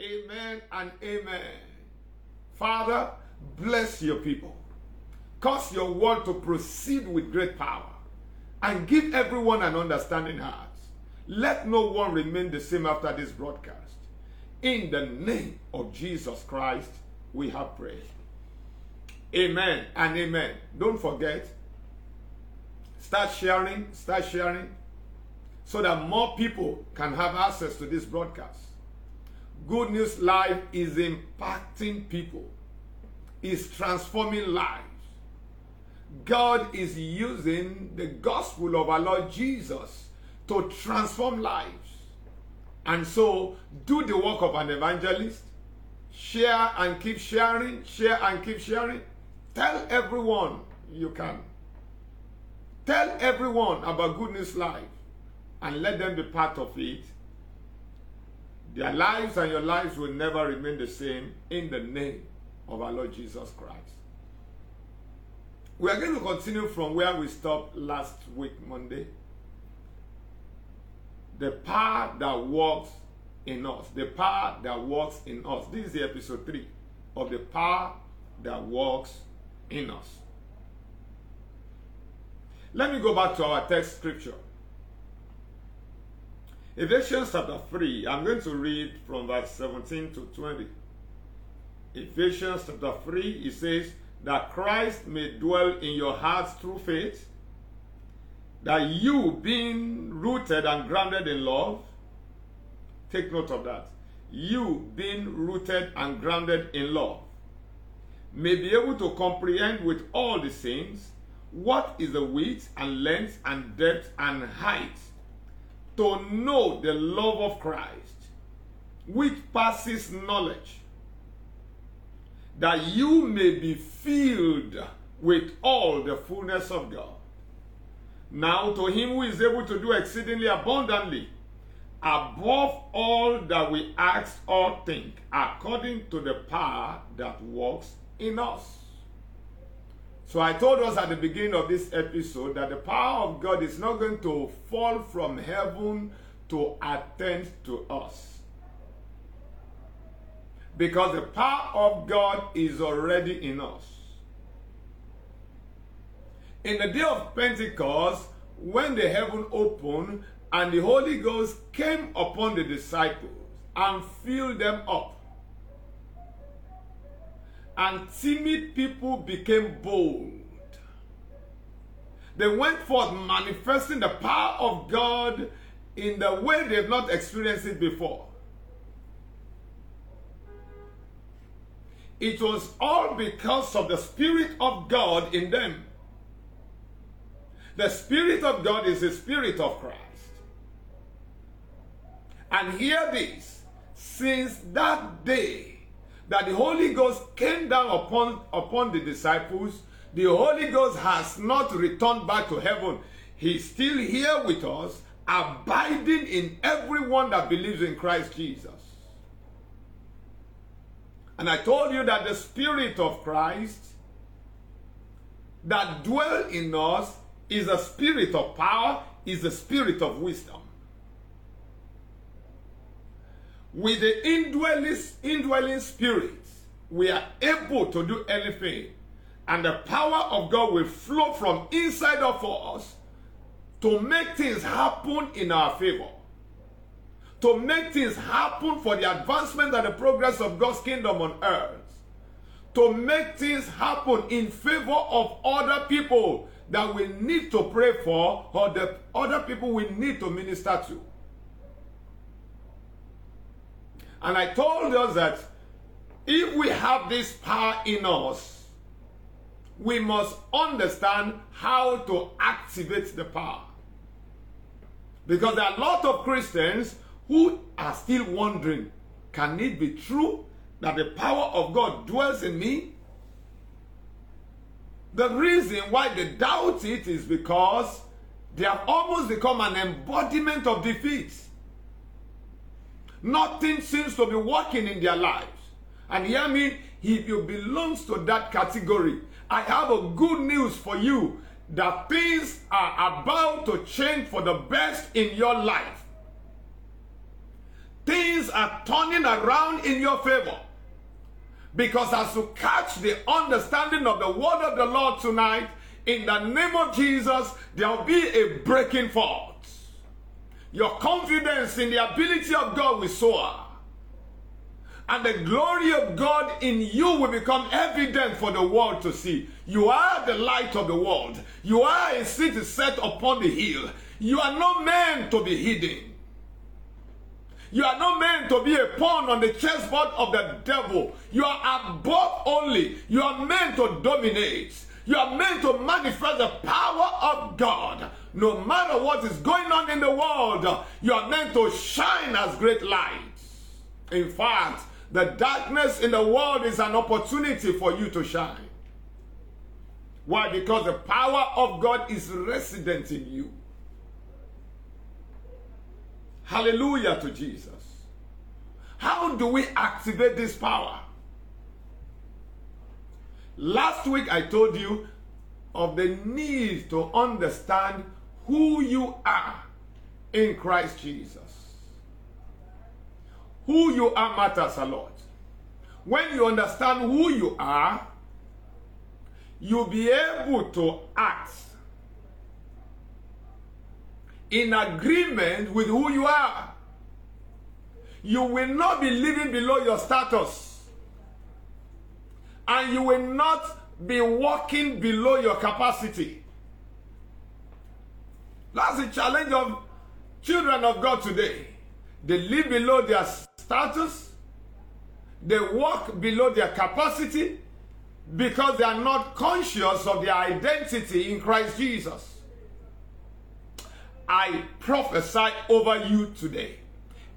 Amen and amen. Father, bless your people. Cause your word to proceed with great power and give everyone an understanding heart. Let no one remain the same after this broadcast. In the name of Jesus Christ, we have prayed. Amen and amen. Don't forget, start sharing, start sharing, so that more people can have access to this broadcast. Good News Live is impacting people, is transforming lives. God is using the gospel of our Lord Jesus to transform lives. And so, do the work of an evangelist. Share and keep sharing, share and keep sharing. Tell everyone you can. Tell everyone about Good News Live and let them be part of it. Their lives and your lives will never remain the same in the name of our Lord Jesus Christ. We are going to continue from where we stopped last week, Monday. The power that works in us. The power that works in us. This is the episode 3 of the power that works in us. Let me go back to our text scripture. Ephesians chapter 3, I'm going to read from verse 17 to 20. Ephesians chapter 3, it says, That Christ may dwell in your hearts through faith, that you, being rooted and grounded in love, take note of that, you, being rooted and grounded in love, may be able to comprehend with all the saints what is the width and length and depth and height, to know the love of Christ, which passes knowledge, that you may be filled with all the fullness of God. Now, to him who is able to do exceedingly abundantly, above all that we ask or think, according to the power that works in us. So I told us at the beginning of this episode that the power of God is not going to fall from heaven to attend to us. Because the power of God is already in us. In the day of Pentecost, when the heaven opened and the Holy Ghost came upon the disciples and filled them up, and timid people became bold. They went forth manifesting the power of God in the way they've not experienced it before. It was all because of the Spirit of God in them. The Spirit of God is the Spirit of Christ. And hear this since that day that the Holy Ghost came down upon, upon the disciples, the Holy Ghost has not returned back to heaven. He's still here with us, abiding in everyone that believes in Christ Jesus. And I told you that the Spirit of Christ that dwell in us is a spirit of power, is a spirit of wisdom. With the indwelling, indwelling spirit, we are able to do anything. And the power of God will flow from inside of us to make things happen in our favor. To make things happen for the advancement and the progress of God's kingdom on earth. To make things happen in favor of other people that we need to pray for or the other people we need to minister to. And I told us that if we have this power in us, we must understand how to activate the power. Because there are a lot of Christians who are still wondering can it be true that the power of God dwells in me? The reason why they doubt it is because they have almost become an embodiment of defeat. Nothing seems to be working in their lives. And hear me, if you belong to that category, I have a good news for you that things are about to change for the best in your life. things are turning around in your favor. Because as you catch the understanding of the word of the Lord tonight, in the name of Jesus, there will be a breaking forth. Your confidence in the ability of God will soar. And the glory of God in you will become evident for the world to see. You are the light of the world. You are a city set upon the hill. You are not meant to be hidden. You are not meant to be a pawn on the chessboard of the devil. You are above only. You are meant to dominate. You are meant to manifest the power of God. No matter what is going on in the world, you are meant to shine as great lights. In fact, the darkness in the world is an opportunity for you to shine. Why? Because the power of God is resident in you. Hallelujah to Jesus. How do we activate this power? Last week I told you of the need to understand who you are in Christ Jesus. Who you are matters a lot. When you understand who you are, you'll be able to act in agreement with who you are. You will not be living below your status and you will not be walking below your capacity. That's the challenge of children of God today. They live below their status, they walk below their capacity because they are not conscious of their identity in Christ Jesus. I prophesy over you today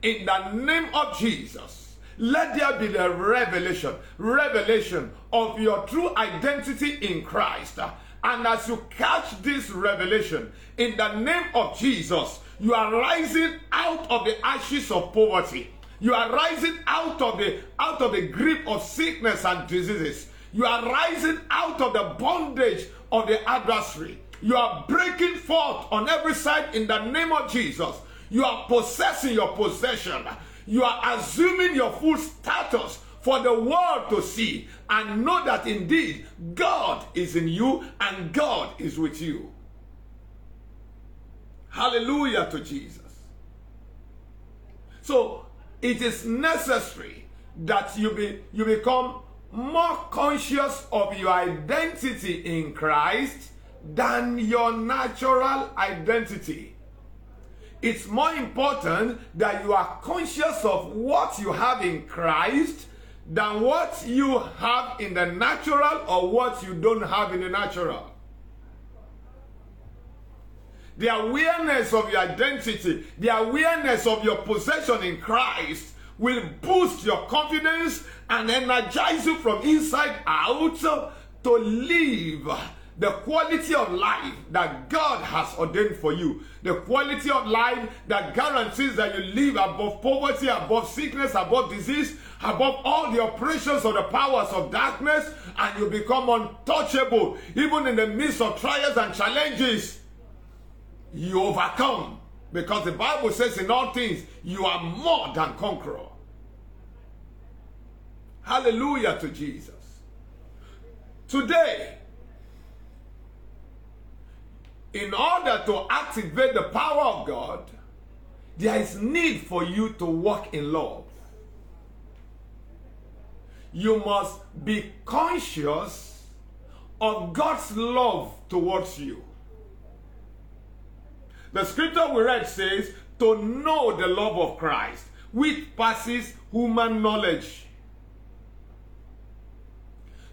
in the name of Jesus let there be the revelation, revelation of your true identity in Christ. And as you catch this revelation in the name of Jesus, you are rising out of the ashes of poverty. You are rising out of the out of the grip of sickness and diseases. You are rising out of the bondage of the adversary. You are breaking forth on every side in the name of Jesus. You are possessing your possession you are assuming your full status for the world to see and know that indeed God is in you and God is with you. Hallelujah to Jesus. So it is necessary that you be you become more conscious of your identity in Christ than your natural identity it's more important that you are conscious of what you have in Christ than what you have in the natural or what you don't have in the natural. The awareness of your identity, the awareness of your possession in Christ will boost your confidence and energize you from inside out to live the quality of life that God has ordained for you, the quality of life that guarantees that you live above poverty, above sickness, above disease, above all the operations of the powers of darkness, and you become untouchable even in the midst of trials and challenges. You overcome because the Bible says in all things you are more than conqueror. Hallelujah to Jesus. Today, in order to activate the power of God, there is need for you to walk in love. You must be conscious of God's love towards you. The scripture we read says, to know the love of Christ, which passes human knowledge,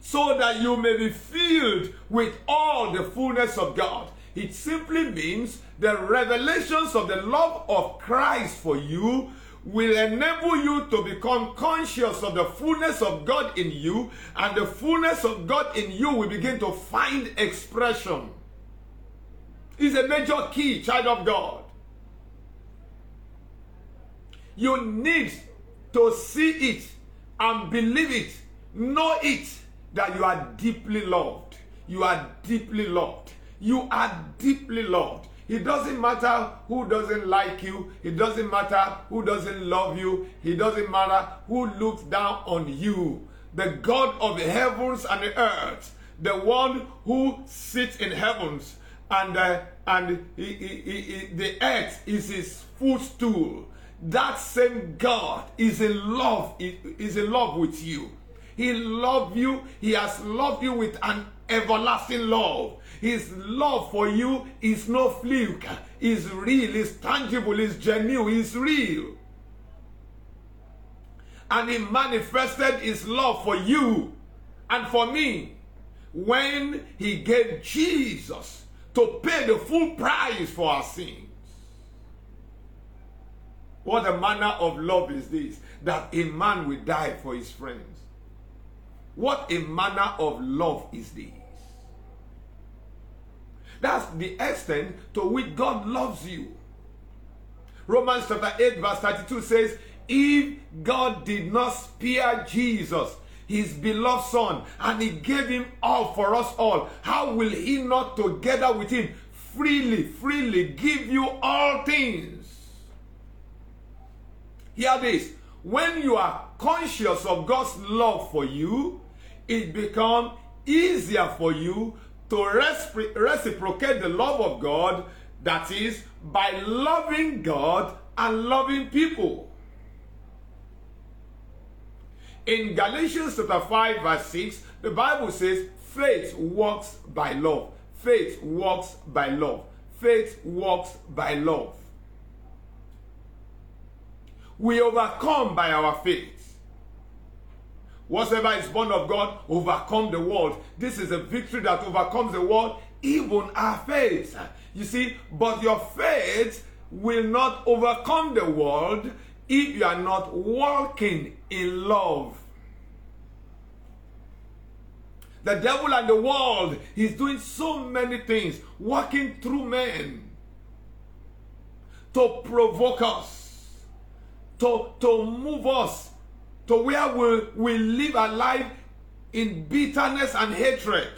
so that you may be filled with all the fullness of God. It simply means the revelations of the love of Christ for you will enable you to become conscious of the fullness of God in you, and the fullness of God in you will begin to find expression. Is a major key, child of God. You need to see it and believe it, know it that you are deeply loved. You are deeply loved. You are deeply loved. It doesn't matter who doesn't like you. It doesn't matter who doesn't love you. It doesn't matter who looks down on you. The God of the heavens and the earth, the one who sits in heavens and, uh, and he, he, he, the earth is his footstool. That same God is in love, is in love with you. He loved you. He has loved you with an everlasting love. His love for you is no fluke. Is real. Is tangible. Is genuine. Is real. And he manifested his love for you and for me when he gave Jesus to pay the full price for our sins. What a manner of love is this that a man will die for his friends? What a manner of love is this? That's the extent to which God loves you. Romans chapter 8, verse 32 says, If God did not spare Jesus, his beloved Son, and he gave him all for us all, how will he not together with him freely, freely give you all things? Hear this. When you are conscious of God's love for you, it becomes easier for you to reciprocate the love of God, that is, by loving God and loving people. In Galatians chapter 5, verse 6, the Bible says, faith works by love. Faith works by love. Faith works by love. We overcome by our faith. Whatsoever is born of God overcome the world. This is a victory that overcomes the world, even our faith. You see, but your faith will not overcome the world if you are not walking in love. The devil and the world is doing so many things, working through men to provoke us, to, to move us to where we, we live a life in bitterness and hatred.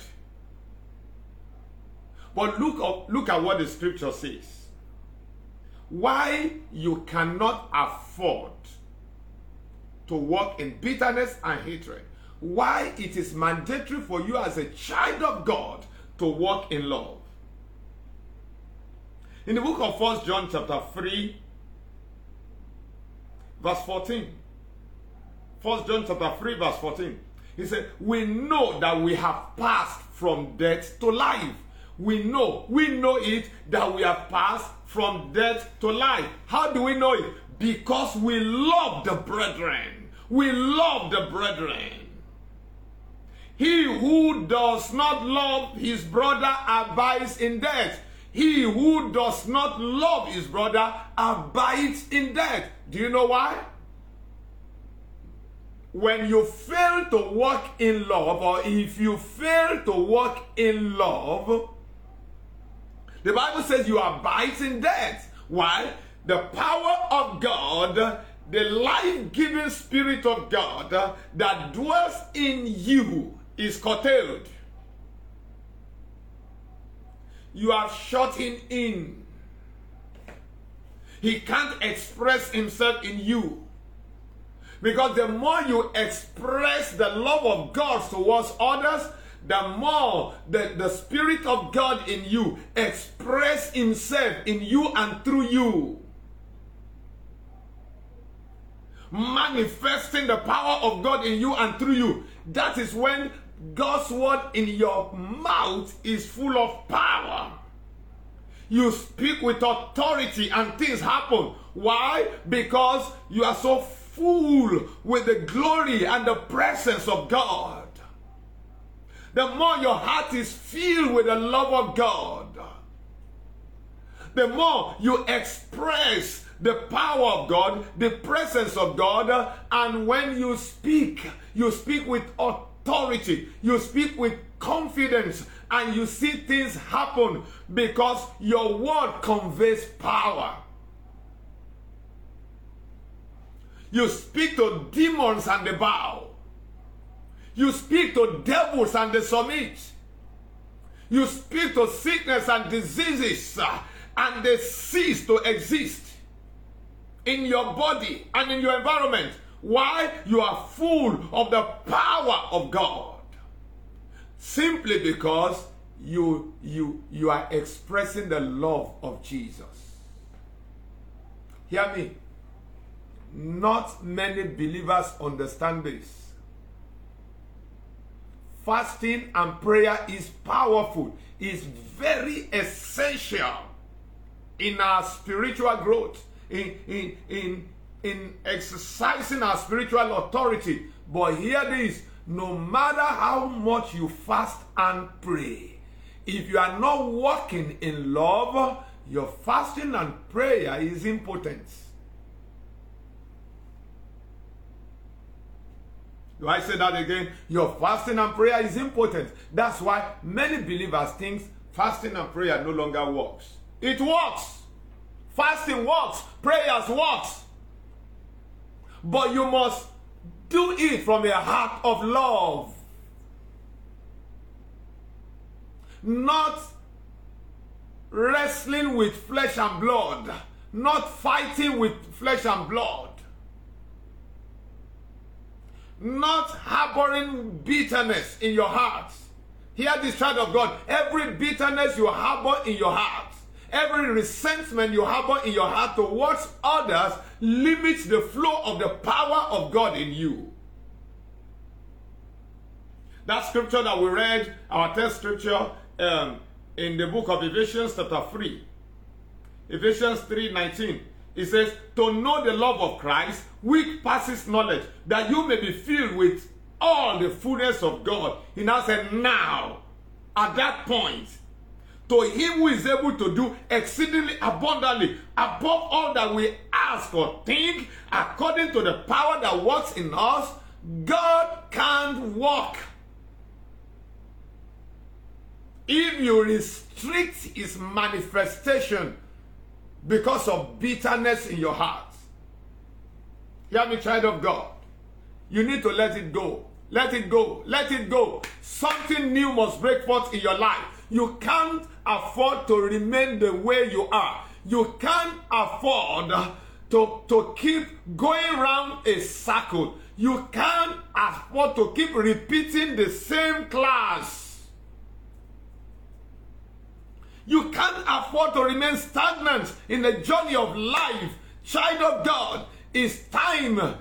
But look, up, look at what the scripture says. Why you cannot afford to walk in bitterness and hatred. Why it is mandatory for you as a child of God to walk in love. In the book of First John chapter 3, verse 14. First John chapter 3, verse 14. He said, We know that we have passed from death to life. We know, we know it that we have passed from death to life. How do we know it? Because we love the brethren. We love the brethren. He who does not love his brother abides in death. He who does not love his brother abides in death. Do you know why? When you fail to walk in love, or if you fail to walk in love, the Bible says you abide in death. Why? The power of God, the life giving Spirit of God that dwells in you is curtailed. You are shutting in. He can't express himself in you. Because the more you express the love of God towards others, the more the, the Spirit of God in you express Himself in you and through you. Manifesting the power of God in you and through you. That is when God's word in your mouth is full of power. You speak with authority and things happen. Why? Because you are so full with the glory and the presence of God. The more your heart is filled with the love of God, the more you express the power of God, the presence of God, and when you speak, you speak with authority, you speak with confidence, and you see things happen because your word conveys power. You speak to demons and they bow. You speak to devils and they submit. You speak to sickness and diseases uh, and they cease to exist in your body and in your environment. Why? You are full of the power of God. Simply because you you you are expressing the love of Jesus. Hear me. Not many believers understand this. Fasting and prayer is powerful, is very essential in our spiritual growth, in, in, in, in exercising our spiritual authority. But hear this no matter how much you fast and pray, if you are not walking in love, your fasting and prayer is impotent. Do I say that again? Your fasting and prayer is important. That's why many believers think fasting and prayer no longer works. It works. Fasting works. Prayers works. But you must do it from a heart of love. Not wrestling with flesh and blood. Not fighting with flesh and blood not harboring bitterness in your heart. Hear this child of God. Every bitterness you harbor in your heart, every resentment you harbor in your heart towards others limits the flow of the power of God in you. That scripture that we read, our text scripture um, in the book of Ephesians chapter 3, Ephesians 3 19. It says, to know the love of Christ, which passes knowledge, that you may be filled with all the fullness of God. He now said, now, at that point, to him who is able to do exceedingly abundantly above all that we ask or think, according to the power that works in us, God can't walk. If you restrict his manifestation because of bitterness in your heart. Hear me, child of God. You need to let it go. Let it go. Let it go. Something new must break forth in your life. You can't afford to remain the way you are. You can't afford to, to keep going around a circle. You can't afford to keep repeating the same class. You can't afford to remain stagnant in the journey of life. Child of God, it's time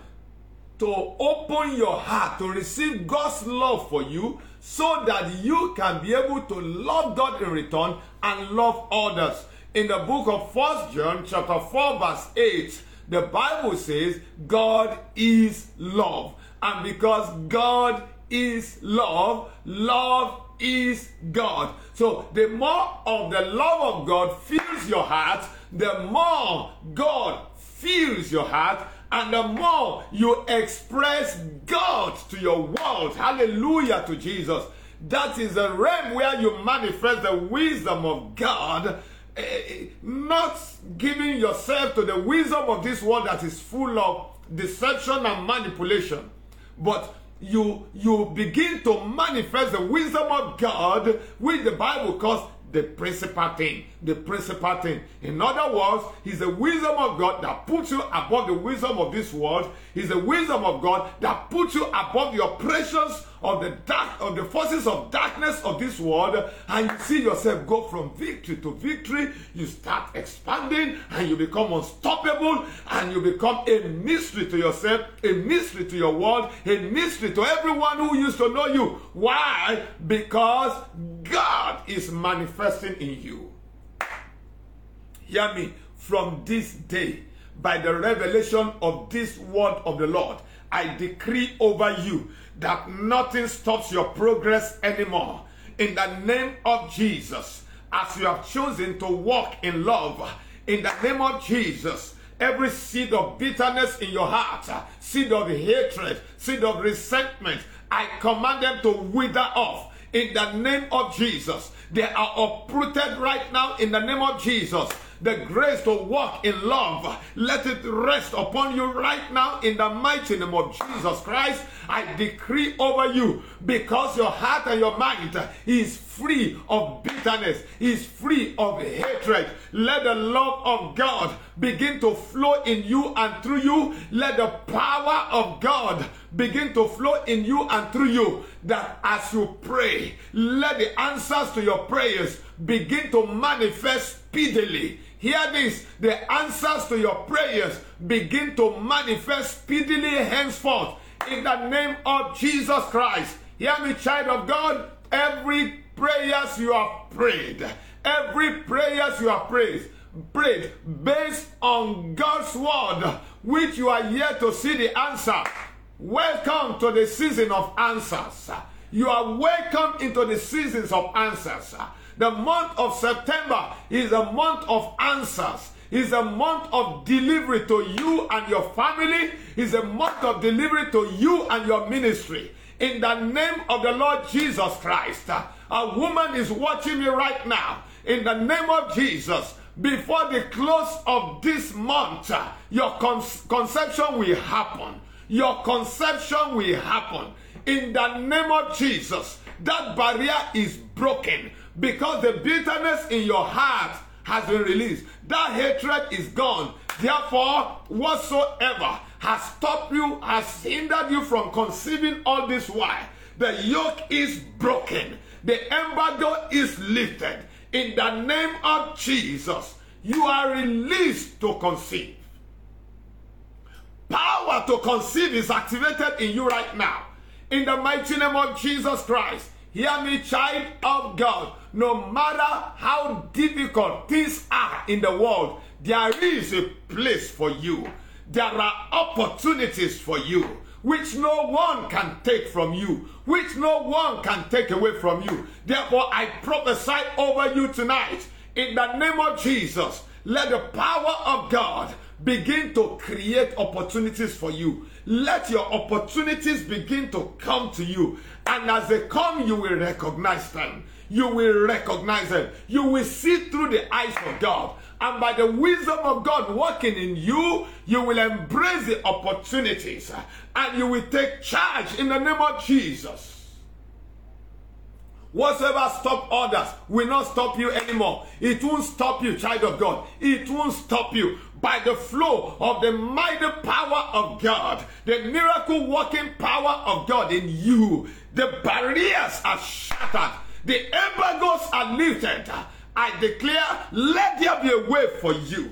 to open your heart to receive God's love for you so that you can be able to love God in return and love others. In the book of First John chapter 4 verse 8, the Bible says God is love. And because God is love, love is God. So the more of the love of God fills your heart, the more God fills your heart, and the more you express God to your world. Hallelujah to Jesus. That is the realm where you manifest the wisdom of God, eh, eh, not giving yourself to the wisdom of this world that is full of deception and manipulation, but you you begin to manifest the wisdom of God, which the Bible calls the principal thing. The principal thing. In other words, He's the wisdom of God that puts you above the wisdom of this world. He's the wisdom of God that puts you above the oppressions of the dark of the forces of darkness of this world and you see yourself go from victory to victory you start expanding and you become unstoppable and you become a mystery to yourself a mystery to your world a mystery to everyone who used to know you. Why? Because god is manifesting in you. Hear me. From this day by the revelation of this word of the lord I decree over you that nothing stops your progress anymore. In the name of Jesus, as you have chosen to walk in love, in the name of Jesus, every seed of bitterness in your heart, seed of hatred, seed of resentment, I command them to wither off in the name of Jesus. They are uprooted right now in the name of Jesus the grace to walk in love. Let it rest upon you right now in the mighty name of Jesus Christ. I decree over you because your heart and your mind is free of bitterness, is free of hatred. Let the love of God begin to flow in you and through you. Let the power of God begin to flow in you and through you. That as you pray, let the answers to your prayers begin to manifest speedily. Hear this the answers to your prayers begin to manifest speedily henceforth in the name of Jesus Christ. Hear me, child of God. Every prayers you have prayed, every prayers you have prayed, prayed based on God's word, which you are yet to see the answer. Welcome to the season of answers. You are welcome into the seasons of answers. The month of September is a month of answers. Is a month of delivery to you and your family. Is a month of delivery to you and your ministry. In the name of the Lord Jesus Christ. A woman is watching me right now. In the name of Jesus. Before the close of this month, your con- conception will happen. Your conception will happen. In the name of Jesus, that barrier is broken because the bitterness in your heart has been released. That hatred is gone. Therefore, whatsoever has stopped you, has hindered you from conceiving all this while, the yoke is broken. The embargo is lifted. In the name of Jesus, you are released to conceive. Power to conceive is activated in you right now. In the mighty name of Jesus Christ, hear me, child of God no matter how difficult things are in the world, there is a place for you. There are opportunities for you which no one can take from you, which no one can take away from you. Therefore, I prophesy over you tonight in the name of Jesus. Let the power of God begin to create opportunities for you. Let your opportunities begin to come to you. And as they come, you will recognize them you will recognize them. You will see through the eyes of God. And by the wisdom of God working in you, you will embrace the opportunities uh, and you will take charge in the name of Jesus. Whatsoever stop others will not stop you anymore. It won't stop you, child of God. It won't stop you by the flow of the mighty power of God, the miracle working power of God in you. The barriers are shattered the embargoes are lifted. I declare, let there be a way for you.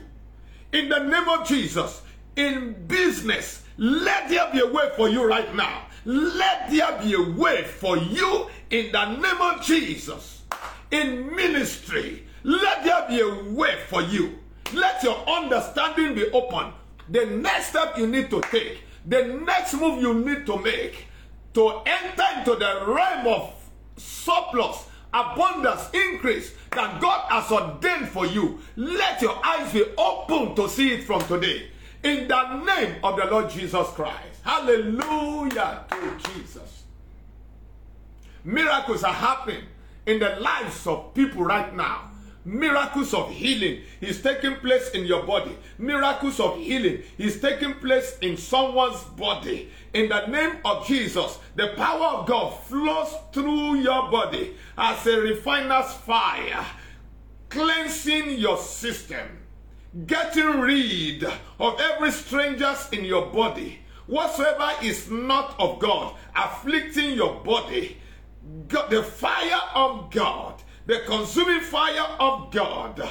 In the name of Jesus, in business, let there be a way for you right now. Let there be a way for you in the name of Jesus. In ministry, let there be a way for you. Let your understanding be open. The next step you need to take, the next move you need to make to enter into the realm of surplus, abundance, increase that God has ordained for you. Let your eyes be open to see it from today. In the name of the Lord Jesus Christ. Hallelujah to Jesus. Miracles are happening in the lives of people right now. Miracles of healing is taking place in your body. Miracles of healing is taking place in someone's body. In the name of Jesus, the power of God flows through your body as a refiner's fire, cleansing your system, getting rid of every strangers in your body. Whatsoever is not of God, afflicting your body, the fire of God the consuming fire of God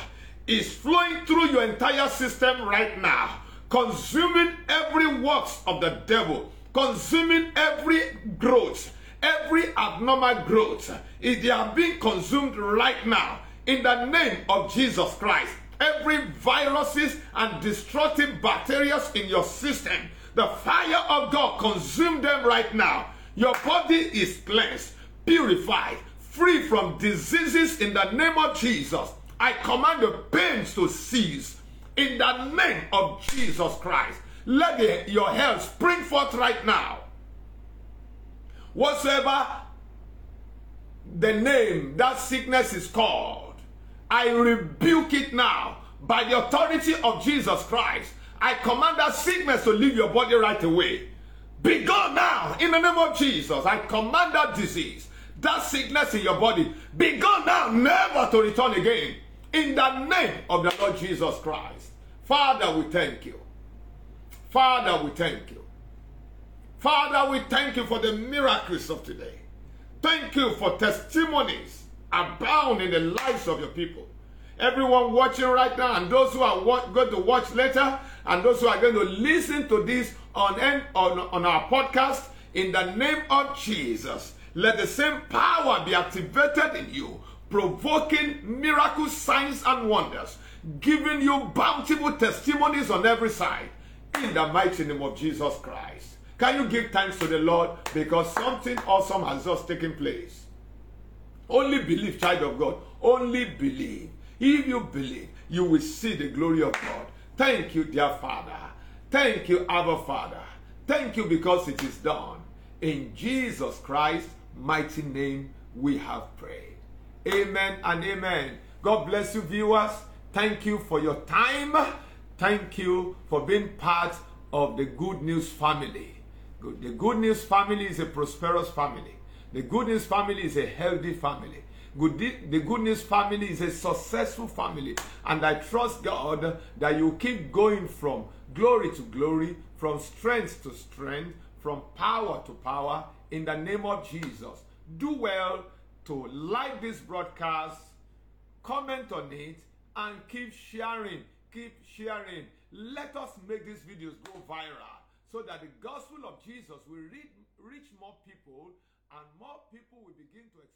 is flowing through your entire system right now, consuming every works of the devil, consuming every growth, every abnormal growth. They are being consumed right now in the name of Jesus Christ. Every viruses and destructive bacteria in your system, the fire of God consume them right now. Your body is cleansed, purified, free from diseases in the name of Jesus. I command the pains to cease in the name of Jesus Christ. Let the, your health spring forth right now. Whatsoever the name that sickness is called, I rebuke it now by the authority of Jesus Christ. I command that sickness to leave your body right away. Be gone now in the name of Jesus. I command that disease that sickness in your body be gone now, never to return again. In the name of the Lord Jesus Christ. Father, we thank you. Father, we thank you. Father, we thank you for the miracles of today. Thank you for testimonies abound in the lives of your people. Everyone watching right now, and those who are going to watch later, and those who are going to listen to this on, on, on our podcast, in the name of Jesus, let the same power be activated in you, provoking miracles, signs, and wonders, giving you bountiful testimonies on every side. In the mighty name of Jesus Christ. Can you give thanks to the Lord because something awesome has just taken place? Only believe, child of God. Only believe. If you believe, you will see the glory of God. Thank you, dear Father. Thank you, Abba Father. Thank you because it is done. In Jesus Christ's mighty name, we have prayed. Amen and amen. God bless you, viewers. Thank you for your time. Thank you for being part of the Good News family. The Good News family is a prosperous family. The Good News family is a healthy family. Good, the Good News family is a successful family. And I trust God that you keep going from glory to glory, from strength to strength, from power to power, in the name of Jesus. Do well to like this broadcast, comment on it, and keep sharing. Keep sharing. Let us make these videos go viral so that the gospel of Jesus will reach more people and more people will begin to experience